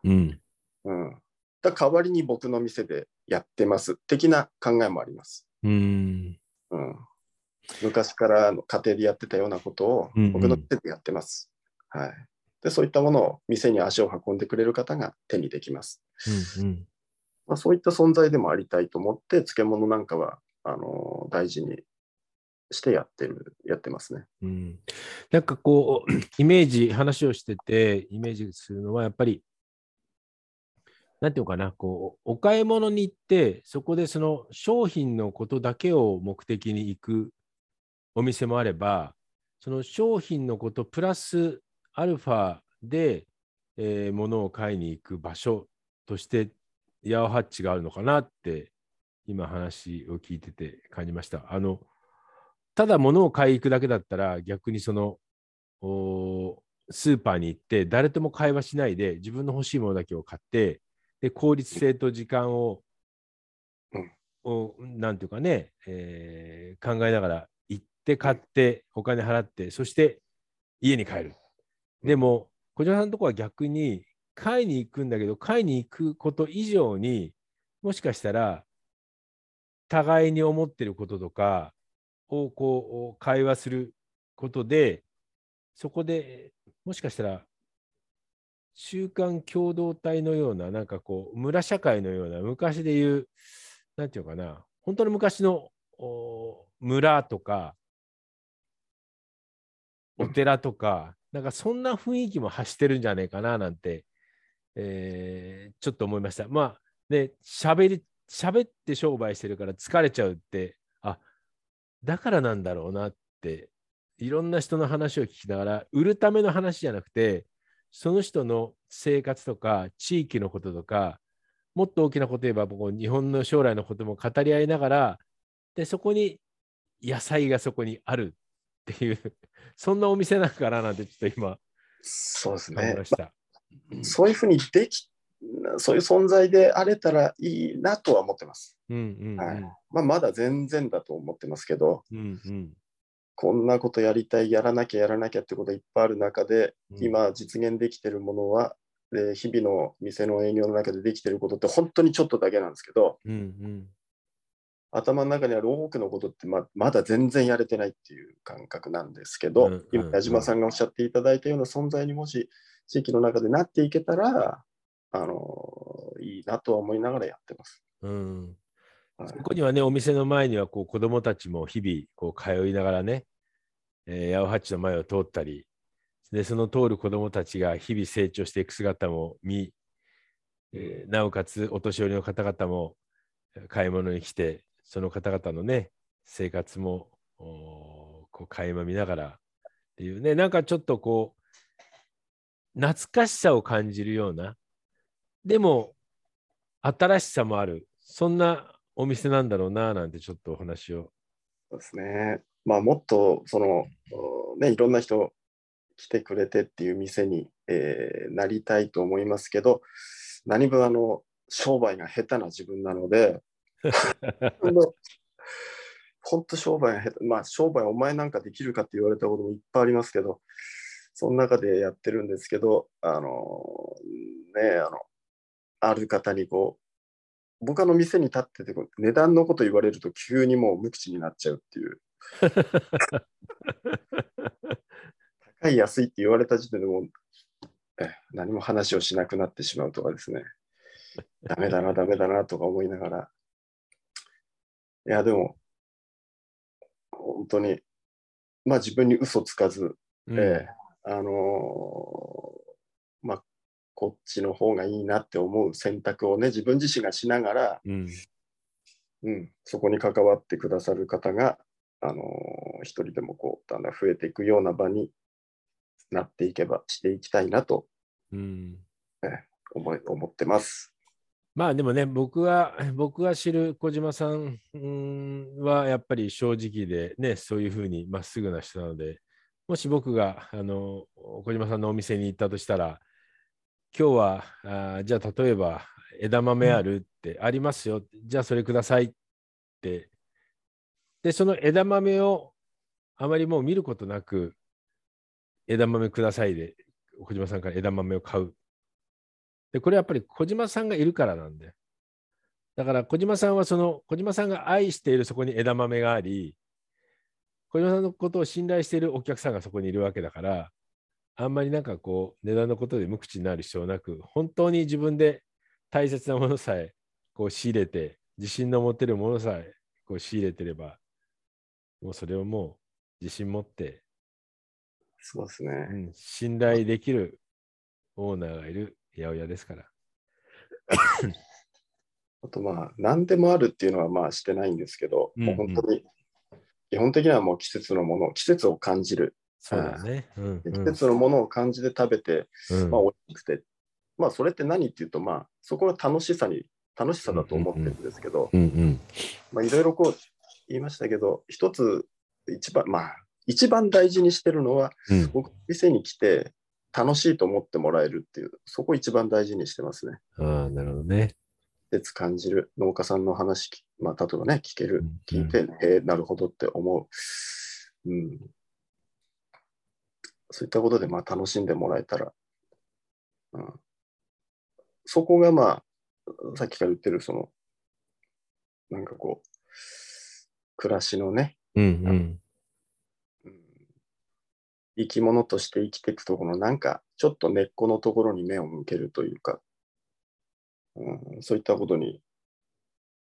う。うん。うん、だ代わりに僕の店でやってます的な考えもあります。うん、うん昔からの家庭でやってたようなことを僕の手でやってます。うんうん、はい。で、そういったものを店に足を運んでくれる方が手にできます。うんうんまあ、そういった存在でもありたいと思って、漬物なんかはあの大事にしてやってる、やってますね。うん、なんかこう、*clears throat* イメージ、話をしてて、イメージするのは、やっぱり、なんていうかな、こう、お買い物に行って、そこでその商品のことだけを目的に行くお店もあれば、その商品のことプラスアルファで、えー、物を買いに行く場所としてヤオハッチがあるのかなって今話を聞いてて感じました。あのただ物を買いに行くだけだったら逆にそのスーパーに行って誰とも会話しないで自分の欲しいものだけを買ってで効率性と時間を、うん、なんていうかね、えー、考えながらって買ってお金払ってそして家に帰る。でも小島さんのところは逆に買いに行くんだけど買いに行くこと以上にもしかしたら互いに思ってることとかをこう会話することでそこでもしかしたら習慣共同体のようななんかこう村社会のような昔で言う何て言うかな本当の昔の村とかお寺とか、なんかそんな雰囲気も発してるんじゃないかななんて、えー、ちょっと思いました。まあ、ね、喋り、喋って商売してるから疲れちゃうって、あだからなんだろうなって、いろんな人の話を聞きながら、売るための話じゃなくて、その人の生活とか、地域のこととか、もっと大きなこと言えば、僕、日本の将来のことも語り合いながら、で、そこに野菜がそこにあるっていうそんなお店なんかななんてちょっと今、そうですね。そういうふうにでき、そういう存在であれたらいいなとは思ってます。うんうんうん、はい。まあ、まだ全然だと思ってますけど、うんうん、こんなことやりたい、やらなきゃやらなきゃってこといっぱいある中で、うん、今実現できてるものはで日々の店の営業の中でできてることって本当にちょっとだけなんですけど、うんうん頭の中にある多くのことってままだ全然やれてないっていう感覚なんですけど、うんうん今矢島さんがおっしゃっていただいたような存在にもし地域の中でなっていけたら、あのいいなとは思いながらやってます。うんはいそこにはね、お店の前にはこう子供たちも日々こう通いながらね、えー、八百八の前を通ったり、でその通る子供たちが日々成長していく姿も見、えーなおかつお年寄りの方々も買い物に来て、その方々のね、生活もこう垣間見ながらっていうね、なんかちょっとこう、懐かしさを感じるような、でも新しさもある、そんなお店なんだろうななんてちょっとお話を。そうですね。まあ、もっとその、ね、いろんな人来てくれてっていう店に、えーなりたいと思いますけど、何分あの商売が下手な自分なので、*laughs* 本当商売まあ商売お前なんかできるかって言われたこともいっぱいありますけど、その中でやってるんですけど、あのね、あの、ある方にこう、僕あの店に立ってて値段のこと言われると急にもう無口になっちゃうっていう。*laughs* 高い安いって言われた時点でもうえ何も話をしなくなってしまうとかですね。ダメだな、ダメだなとか思いながら。いや、でも、本当に、まあ自分に嘘つかず、うん。ええあのーまあ、こっちの方がいいなって思う選択をね、自分自身がしながら、うん。うん、そこに関わってくださる方が、あのー一人でもこう、だんだん増えていくような場になっていけば、していきたいなとうん。思い思ってます。まあでもね、僕は、*laughs* 僕が知る小島さんはやっぱり正直でね、そういうふうにまっすぐな人なので、もし僕があの小島さんのお店に行ったとしたら、今日は、あじゃあ例えば枝豆あるって、ありますよ、じゃあそれくださいって。で、その枝豆をあまりもう見ることなく、枝豆くださいで、小島さんから枝豆を買う。で、これやっぱり小島さんがいるからなんで。だから小島さんはその小島さんが愛しているそこに枝豆があり、小島さんのことを信頼しているお客さんがそこにいるわけだから、あんまりなんかこう値段のことで無口になる必要なく、本当に自分で大切なものさえこう仕入れて、自信の持てるものさえこう仕入れてれば、もうそれをもう自信持って、そうですね。うん、信頼できるオーナーがいる八百屋ですから。あとまあ、何でもあるっていうのはまあしてないんですけど、うんもう本当に、基本的にはもう季節のもの、季節を感じる。そうだね。うん季うん。節のものを感じて食べて、うん。まあ、美味しくて、まあ、それって何っていうと、まあ、そこは楽しさに、楽しさだと思ってるんですけど、うんうん。まあ、いろいろこう言いましたけど、一つ、一番、まあ、一番大事にしてるのは、うん。僕、店に来て楽しいと思ってもらえるっていう、そこ一番大事にしてますね。ああ、なるほどね。季節感じる、農家さんの話き、まあ、例えばね、聞ける、うん聞いて、えーなるほどって思う。うん。そういったことで、まあ、楽しんでもらえたら、うん、そこが、まあ、さっきから言ってる、その、なんかこう、暮らしのね、うんうんうん生き物として生きていくところの、なんか、ちょっと根っこのところに目を向けるというか、うん、そういったことに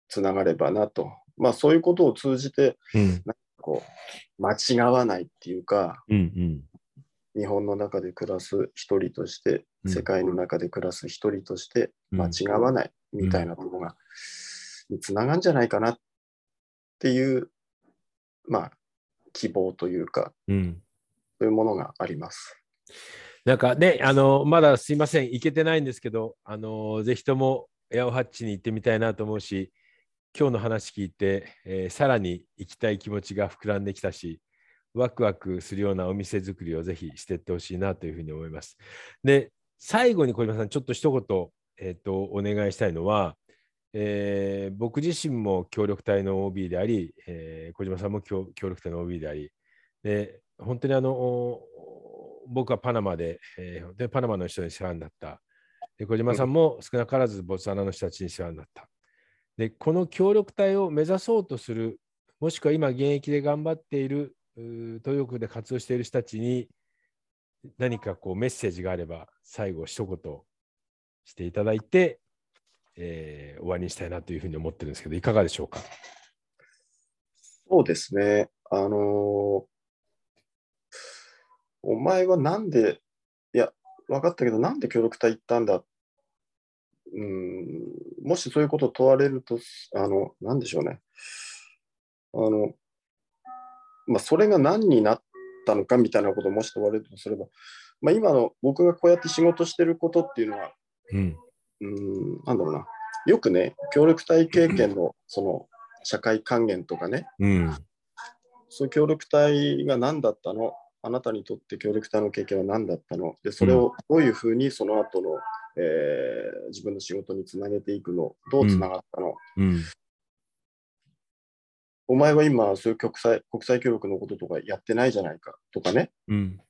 つながればなと。まあ、そういうことを通じて、うん。こう、間違わないっていうか、うんうん。日本の中で暮らす一人として、うん。世界の中で暮らす一人として、うん。間違わないみたいなところが、につながるんじゃないかなっていう、まあ、希望というか、うんそういうものがあります。なんかね、あのまだすいません、行けてないんですけど、あのぜひともエアオハッチに行ってみたいなと思うし、今日の話聞いて、えーさらに行きたい気持ちが膨らんできたし、ワクワクするようなお店作りをぜひしていってほしいなというふうに思います。で、最後に小島さん、ちょっと一言、えー、とお願いしたいのは、えー僕自身も協力隊の OB であり、えー小島さんも協協力隊の OB であり、で本当にあの僕はパナマで、えーでパナマの人に世話になった、で小島さんも少なからずボツワナの人たちに世話になった。で、この協力隊を目指そうとする、もしくは今現役で頑張っている、うー東洋区で活動している人たちに何かこうメッセージがあれば、最後一言していただいて、えー終わりにしたいなというふうに思ってるんですけど、いかがでしょうか？そうですね。あのーお前はなんで、いや、分かったけど、なんで協力隊行ったんだ？うん、もしそういうことを問われると、あの、なんでしょうね。あの、まあ、それが何になったのかみたいなことをもし問われるとすれば、まあ、今の僕がこうやって仕事してることっていうのは、うん。うん、なんだろうな。よくね、協力隊経験のその社会還元とかね、うん。そういう協力隊が何だったの？あなたにとって協力隊の経験は何だったの？で、それをどういうふうにその後の、えー自分の仕事につなげていくの？どうつながったの、うん。お前は今、そういう国際国際協力のこととかやってないじゃないか？とかね。うん。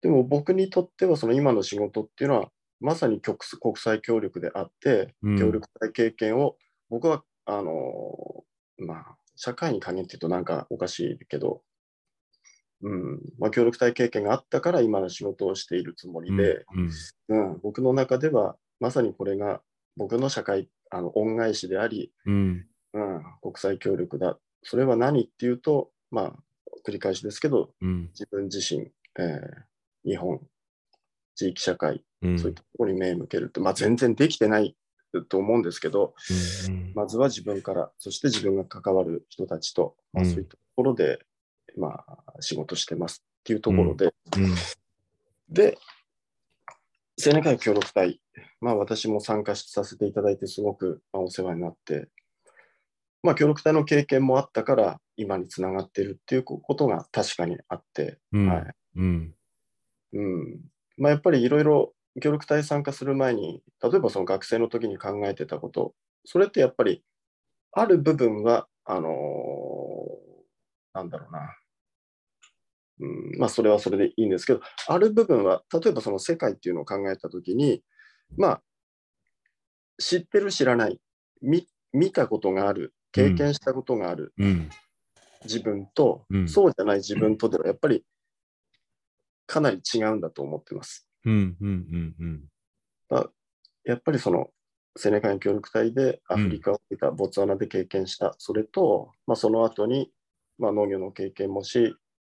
でも僕にとってはその今の仕事っていうのはまさに国国際協力であって、うん。協力隊経験を僕はあのーまあ社会に還元っていうとなんかおかしいけど、うんまあ、協力隊経験があったから今の仕事をしているつもりで、うん。うん僕の中ではまさにこれが僕の社会あの恩返しであり、うん。うん、国際協力だそれは何っていうとまあ繰り返しですけどうん。自分自身、えー日本、地域社会、うん。そういったところに目を向けるって、まあ、全然できてないと思うんですけど、うんまずは自分から、そして自分が関わる人たちと、まあ、うんそういったところで、まあ、仕事してますっていうところで、うん。で、青年会協力隊、まあ、私も参加させていただいて、すごくまあお世話になって、まあ、協力隊の経験もあったから、今につながっているっていうことが確かにあって、うん。はい。うん。うんまあ、やっぱりいろいろ協力隊参加する前に、例えばその学生の時に考えてたこと、それってやっぱりある部分は、あのーなんだろうな、うん、まあそれはそれでいいんですけど、ある部分は、例えばその世界っていうのを考えた時に、まあ、知ってる知らない、見見たことがある、経験したことがあるうん。自分と、うんそうじゃない自分とではやっぱりかなり違うんだと思ってます。うん。うん。うん。やっぱりその青年会協力隊でアフリカを見た、ボツワナで経験した、それと、まあ、その後に、まあ、農業の経験もし、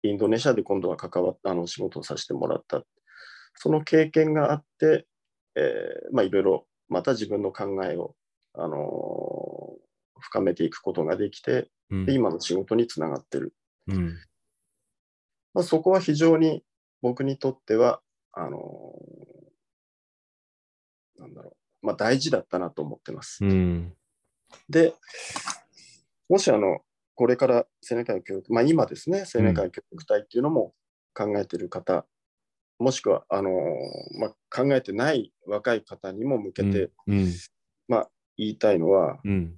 インドネシアで今度は関わったあの仕事をさせてもらった。その経験があって、えーまあ、いろいろまた自分の考えを、あのー深めていくことができて、うんで今の仕事につながってる。うん。まあ、そこは非常に僕にとっては、あのーなんだろう、まあ、大事だったなと思ってます。うん。で、もしあの、これから青年会協力、まあ今ですね、青年会協力隊っていうのも考えている方、もしくは、あのーまあ、考えてない若い方にも向けてうん。言いたいのは、うん。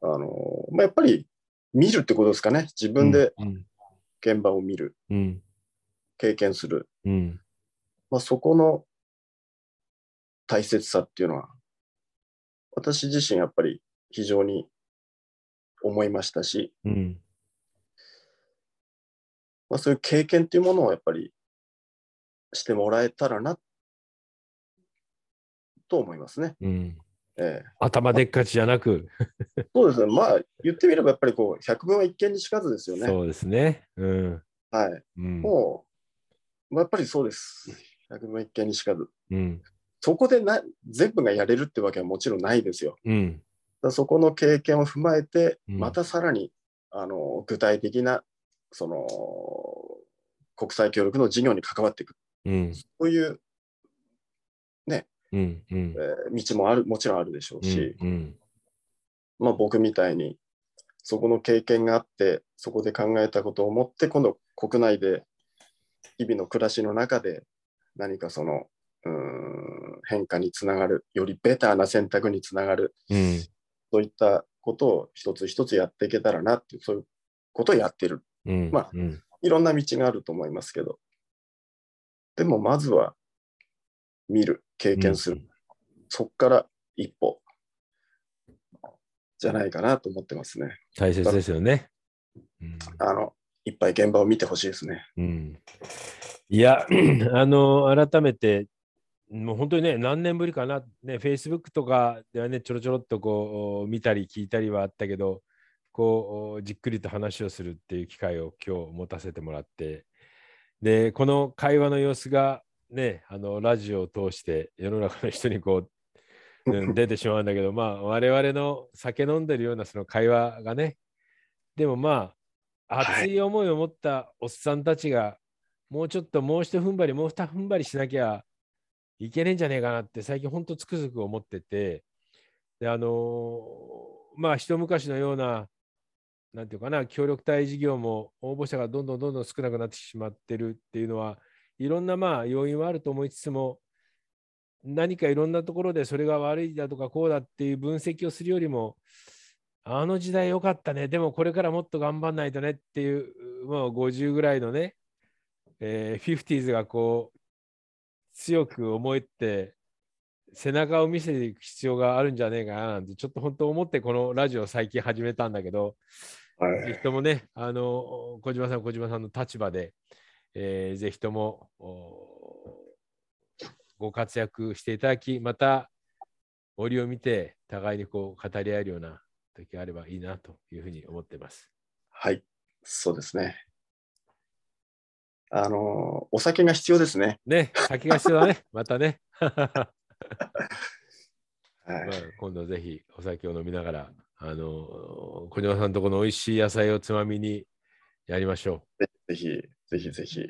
あのーまあ、やっぱり見るってことですかね。自分でうん。現場を見る、うん。経験する。うん。まあ、そこの大切さっていうのは、私自身やっぱり非常に思いましたし、うん。まあ、そういう経験っていうものをやっぱりしてもらえたらなと思いますね。うん。ええ頭でっかちじゃなく、そうですね。まあ言ってみればやっぱりこう百聞は一見にしかずですよね。そうですね。うん。はい。うん。もう、まあやっぱりそうです。百聞は一見にしかず。うん。そこでな全部がやれるってわけはもちろんないですよ。うん。そこの経験を踏まえて、うんまたさらに、あの具体的なその国際協力の事業に関わっていく。うん。そういう、うん。うんえ。ー道もある、もちろんあるでしょうし、うん。まあ僕みたいに、そこの経験があって、そこで考えたことを持って、今度国内で日々の暮らしの中で何かその、うーん変化につながる、よりベターな選択につながる、うん。そういったことを一つ一つやっていけたらなっていう、そういうことをやってる。うん。まあうん。いろんな道があると思いますけど。でもまずは、見る、経験する、うんそこから一歩じゃないかなと思ってますね。大切ですよね。うんあの、いっぱい現場を見てほしいですね。うん、いや、*clears throat* あの、改めて、もう本当にね、何年ぶりかな、ね、Facebook とかではね、ちょろちょろっとこう、見たり聞いたりはあったけど、こう、じっくりと話をするっていう機会を今日持たせてもらって、で、この会話の様子が、ね、あの、ラジオを通して世の中の人にこう、うん、*laughs* 出てしまうんだけど、まあ、我々の酒飲んでるようなその会話がね、でもまあ、はい熱い思いを持ったおっさんたちが、もうちょっともう一踏ん張り、もう二踏ん張りしなきゃいけねえんじゃねえかなって、最近本当つくづく思ってて、で、あのーまあ、一昔のような、なんていうかな、協力隊事業も応募者がどんどんどんどん少なくなってしまってるっていうのは、いろんなまあ要因はあると思いつつも、何かいろんなところでそれが悪いだとかこうだっていう分析をするよりも、あの時代良かったね、でもこれからもっと頑張んないとねっていう、もう50ぐらいのね、えー、50s がこう、強く思えて、背中を見せていく必要があるんじゃねえかななんて、ちょっと本当思ってこのラジオを最近始めたんだけど、はいぜひともね、あの、小島さん、小島さんの立場で、えーぜひともおご活躍していただき、また折を見て、互いにこう語り合えるような時があればいいなというふうに思ってます。はい、そうですね。あの、お酒が必要ですね。ね、先が必要だね、*laughs* またね。まはいあ、今度ぜひお酒を飲みながら、あの、小島さんとこの美味しい野菜をつまみにやりましょぜひ、ぜひぜひ。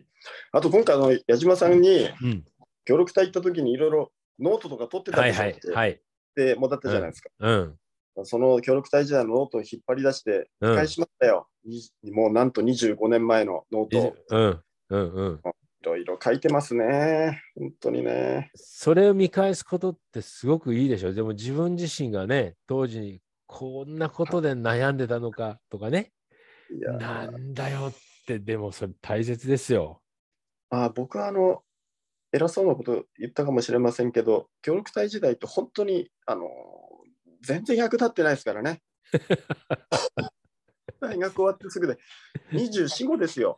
あと、今回、あの矢島さんにう。うん。協力隊行った時にいろいろノートとか取ってたはいはいでしょ？って、はい。でもだったじゃないですか。うん。その協力隊時代のノートを引っ張り出して、うん返しましたよ。にもうなんと25年前のノートをうん。うんうん。いろいろ書いてますね。本当にね。それを見返すことってすごくいいでしょ。でも自分自身がね、当時こんなことで悩んでたのかとかね、いやなんだよって、でもそれ大切ですよ。あ僕はあの偉そうなこと言ったかもしれませんけど、協力隊時代って本当にあの全然役立ってないですからね。*laughs* 大学終わってすぐで24、5ですよ。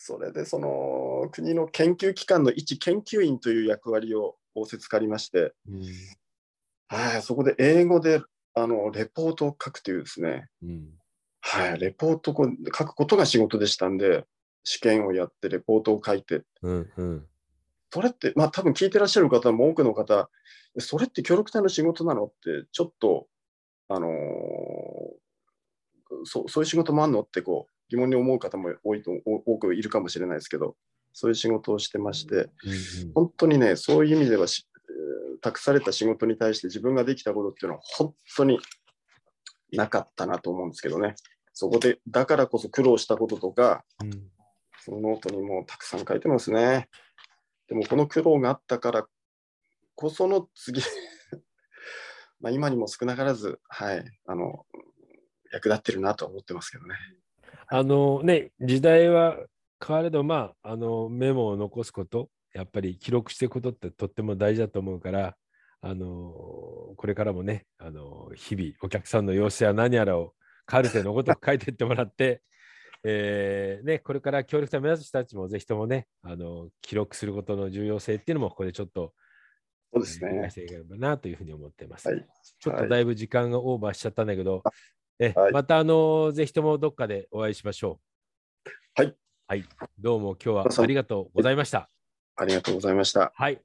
それでその国の研究機関の一研究員という役割を仰せつかりまして、うん。はい、そこで英語であのレポートを書くというですね、うん。はい、レポートを書くことが仕事でしたんで、試験をやってレポートを書いて、うん。うん。それって、まあ多分聞いてらっしゃる方も多くの方、それって協力隊の仕事なのって、ちょっと、あのーそうそういう仕事もあるのってこう疑問に思う方も多いとお多くいるかもしれないですけど、そういう仕事をしてまして、うん本当にね、そういう意味では託された仕事に対して自分ができたことっていうのは本当になかったなと思うんですけどね。そこで、だからこそ苦労したこととか、うん。そのノートにもたくさん書いてますね。でもこの苦労があったからこその次、*laughs* まあ今にも少なからず、はい、あの、役立ってるなと思ってますけどね。あのね、時代は変われど、まあ、あのメモを残すこと、やっぱり記録していくことってとっても大事だと思うから、あのこれからもね、あの日々お客さんの様子や何やらをカルテのごとく書いていってもらって、*laughs* えーね、これから協力隊を目指す人たちもぜひともね、あの記録することの重要性っていうのもここでちょっとそうですねし。ていければなというふうに思っています。はい。ちょっとだいぶ時間がオーバーしちゃったんだけど、えはいまたあのぜひともどっかでお会いしましょう。はい。はい。どうも今日はありがとうございました。ありがとうございました。はい。